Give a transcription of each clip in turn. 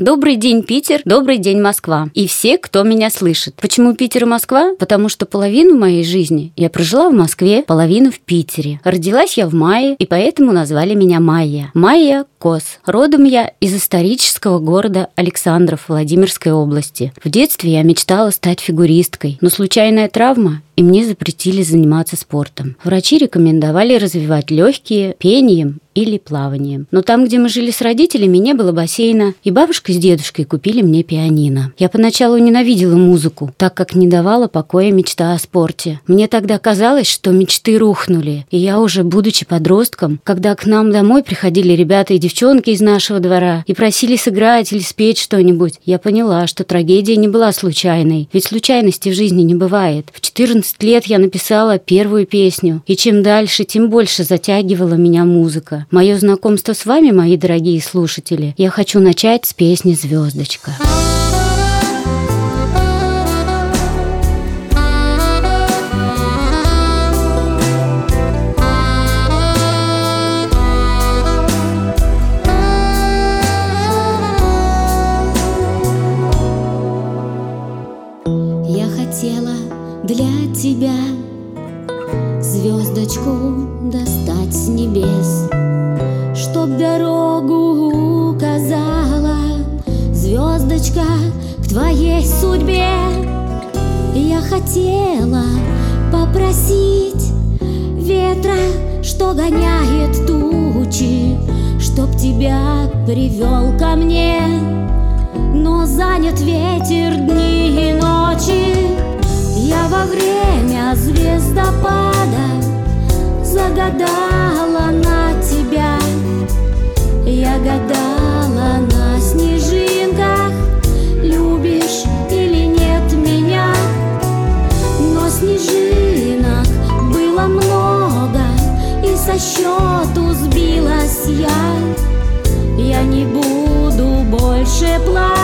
Добрый день, Питер, добрый день, Москва. И все, кто меня слышит. Почему Питер и Москва? Потому что половину моей жизни я прожила в Москве, половину в Питере. Родилась я в мае, и поэтому назвали меня Майя. Майя Кос. Родом я из исторического города Александров Владимирской области. В детстве я мечтала стать фигуристкой, но случайная травма и мне запретили заниматься спортом. Врачи рекомендовали развивать легкие пением или плаванием. Но там, где мы жили с родителями, не было бассейна, и бабушка с дедушкой купили мне пианино. Я поначалу ненавидела музыку, так как не давала покоя мечта о спорте. Мне тогда казалось, что мечты рухнули, и я уже, будучи подростком, когда к нам домой приходили ребята и девчонки из нашего двора и просили сыграть или спеть что-нибудь, я поняла, что трагедия не была случайной, ведь случайности в жизни не бывает. В 14 14 лет я написала первую песню, и чем дальше, тем больше затягивала меня музыка. Мое знакомство с вами, мои дорогие слушатели, я хочу начать с песни «Звездочка». Я что гоняет тучи Чтоб тебя привел ко мне. Но занят ветер дни и ночи. Я во время звездопада Загадала на тебя. Я гадала больше плакать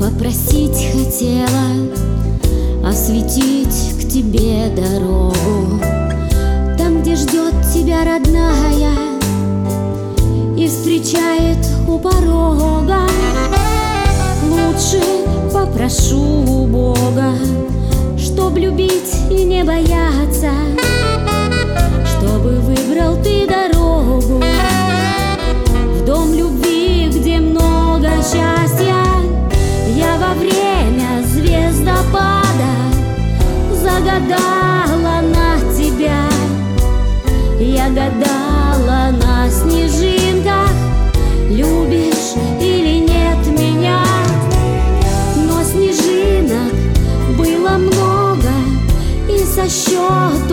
Попросить хотела осветить к тебе дорогу. Там, где ждет тебя родная И встречает у порога. Лучше попрошу у Бога Чтоб любить и не И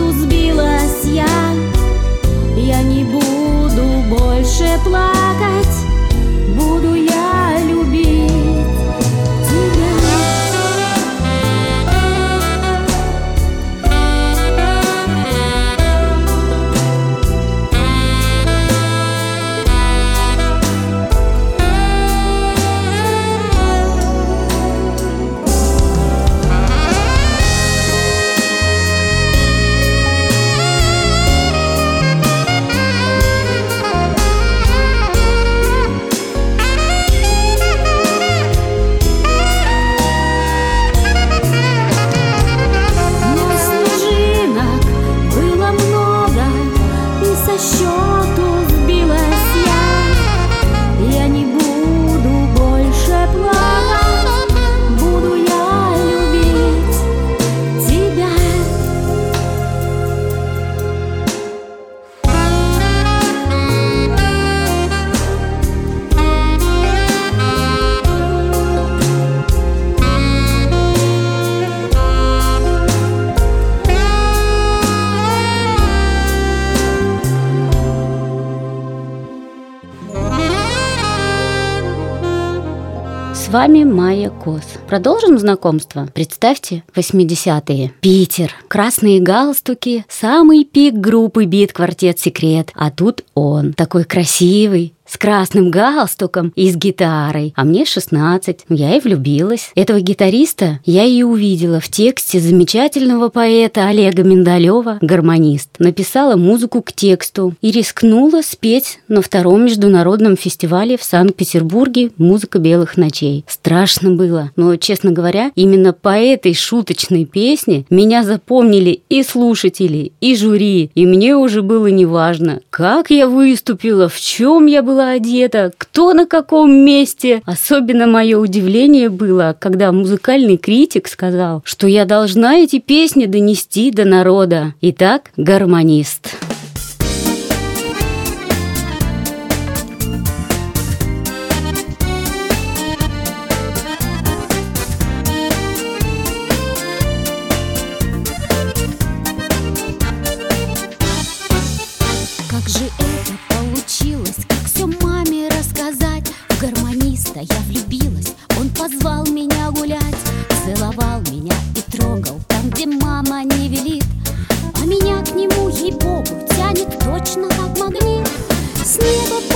вами Майя Кос. Продолжим знакомство. Представьте, 80-е. Питер. Красные галстуки. Самый пик группы Бит Квартет Секрет. А тут он. Такой красивый, с красным галстуком и с гитарой, а мне 16. Я и влюбилась. Этого гитариста я и увидела в тексте замечательного поэта Олега Миндалева «Гармонист». Написала музыку к тексту и рискнула спеть на втором международном фестивале в Санкт-Петербурге «Музыка белых ночей». Страшно было, но, честно говоря, именно по этой шуточной песне меня запомнили и слушатели, и жюри, и мне уже было неважно, как я выступила, в чем я была одета, кто на каком месте. Особенно мое удивление было, когда музыкальный критик сказал, что я должна эти песни донести до народа. Итак, гармонист. точно как магнит. С неба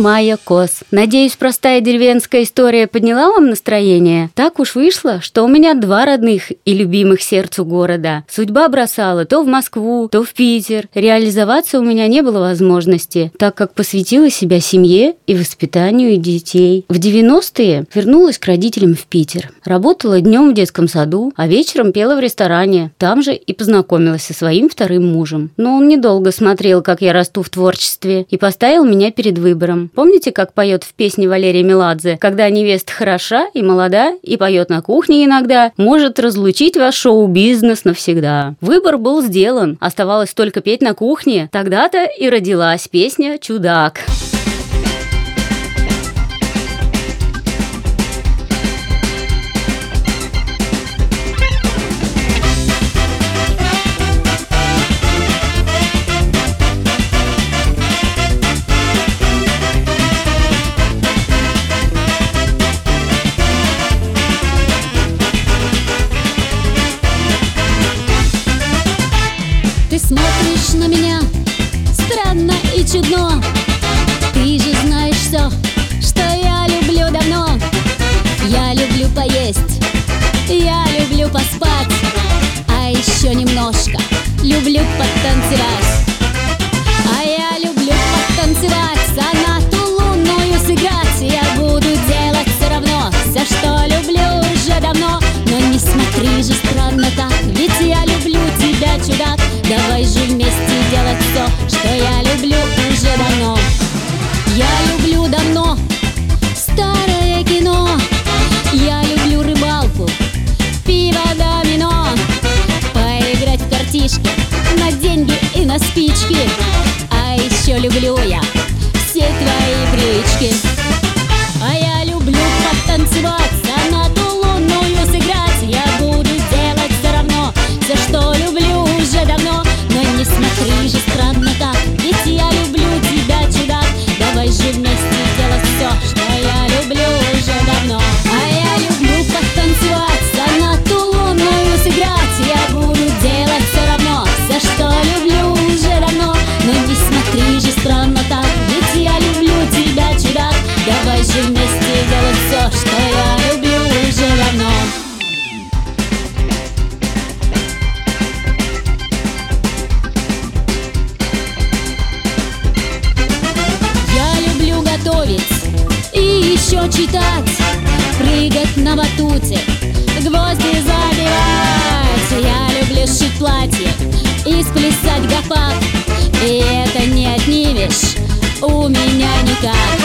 Майя Кос. Надеюсь, простая деревенская история подняла вам настроение? Так уж вышло, что у меня два родных и любимых сердцу города. Судьба бросала то в Москву, то в Питер. Реализоваться у меня не было возможности, так как посвятила себя семье и воспитанию детей. В 90-е вернулась к родителям в Питер. Работала днем в детском саду, а вечером пела в ресторане. Там же и познакомилась со своим вторым мужем. Но он недолго смотрел, как я расту в творчестве, и поставил меня перед выбором. Помните, как поет в песне Валерия Меладзе? Когда невеста хороша и молода, и поет на кухне иногда, может разлучить ваш шоу-бизнес навсегда. Выбор был сделан. Оставалось только петь на кухне. Тогда-то и родилась песня «Чудак». смотришь на меня Странно и чудно. Ты же знаешь все, что я люблю давно. Я люблю поесть, я люблю поспать А еще немножко люблю подтанцевать А я люблю подтанцевать, сонату лунную сыграть. Я буду делать все равно все, что люблю уже давно. Но не смотри же так Ведь я люблю тебя, чудак. Давай же вместе делать все, Давай на батуте, гвозди забивать Я люблю сшить платье и сплясать гопак. И это не отнимешь у меня никак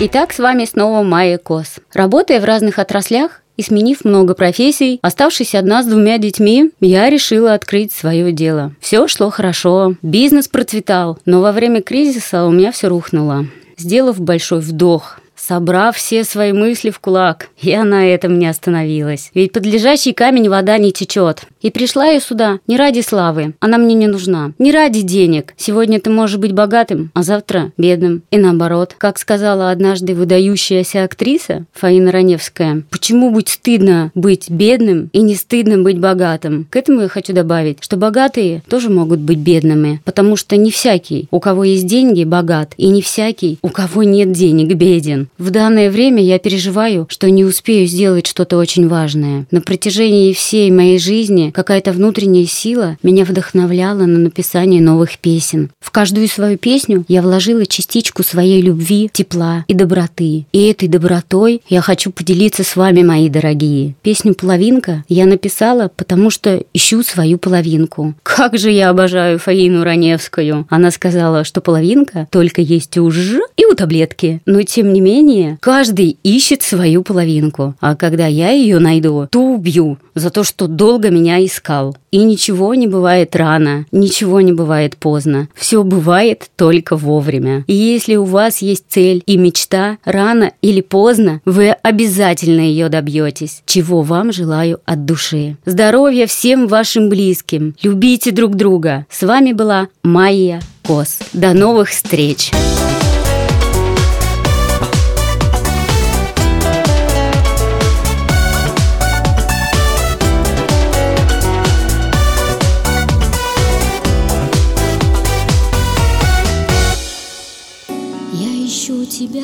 Итак, с вами снова Майя Кос. Работая в разных отраслях и сменив много профессий, оставшись одна с двумя детьми, я решила открыть свое дело. Все шло хорошо, бизнес процветал, но во время кризиса у меня все рухнуло. Сделав большой вдох, Собрав все свои мысли в кулак, я на этом не остановилась. Ведь под лежащий камень вода не течет. И пришла я сюда не ради славы, она мне не нужна. Не ради денег. Сегодня ты можешь быть богатым, а завтра бедным. И наоборот. Как сказала однажды выдающаяся актриса Фаина Раневская, почему быть стыдно быть бедным и не стыдно быть богатым? К этому я хочу добавить, что богатые тоже могут быть бедными, потому что не всякий, у кого есть деньги, богат, и не всякий, у кого нет денег, беден. В данное время я переживаю, что не успею сделать что-то очень важное. На протяжении всей моей жизни какая-то внутренняя сила меня вдохновляла на написание новых песен. В каждую свою песню я вложила частичку своей любви, тепла и доброты. И этой добротой я хочу поделиться с вами, мои дорогие. Песню «Половинка» я написала, потому что ищу свою половинку. Как же я обожаю Фаину Раневскую. Она сказала, что половинка только есть у Ж и у таблетки. Но тем не менее, каждый ищет свою половинку. А когда я ее найду, то убью за то, что долго меня искал. И ничего не бывает рано, ничего не бывает поздно. Все бывает только вовремя. И если у вас есть цель и мечта, рано или поздно вы обязательно ее добьетесь. Чего вам желаю от души. Здоровья всем вашим близким. Любите друг друга. С вами была Майя Кос. До новых встреч! Я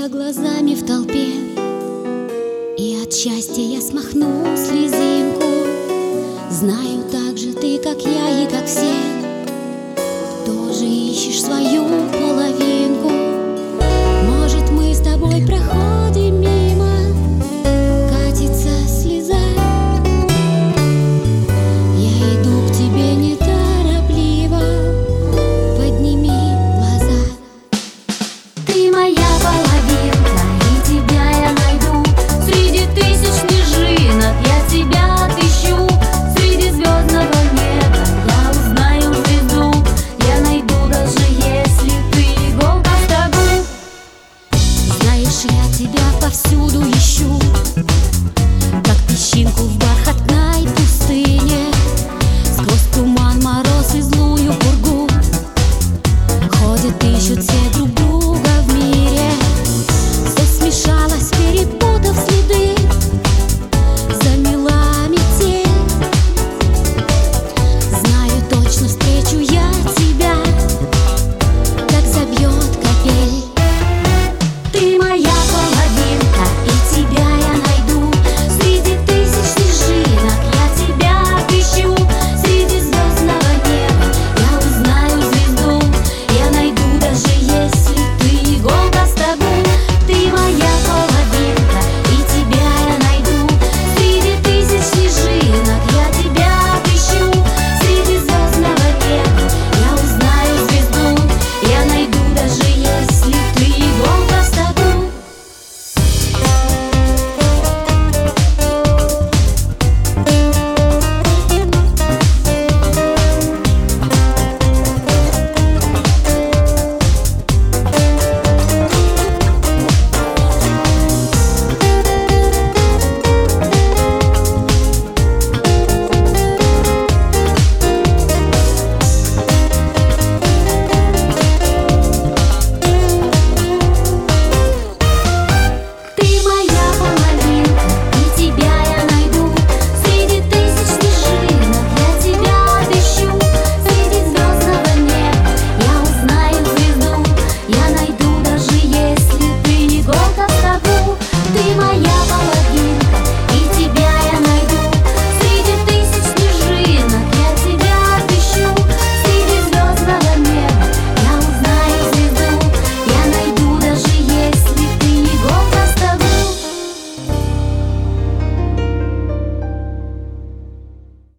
глазами в толпе И от счастья я смахну слезинку. Знаю так же ты, как я и как все Тоже ищешь свою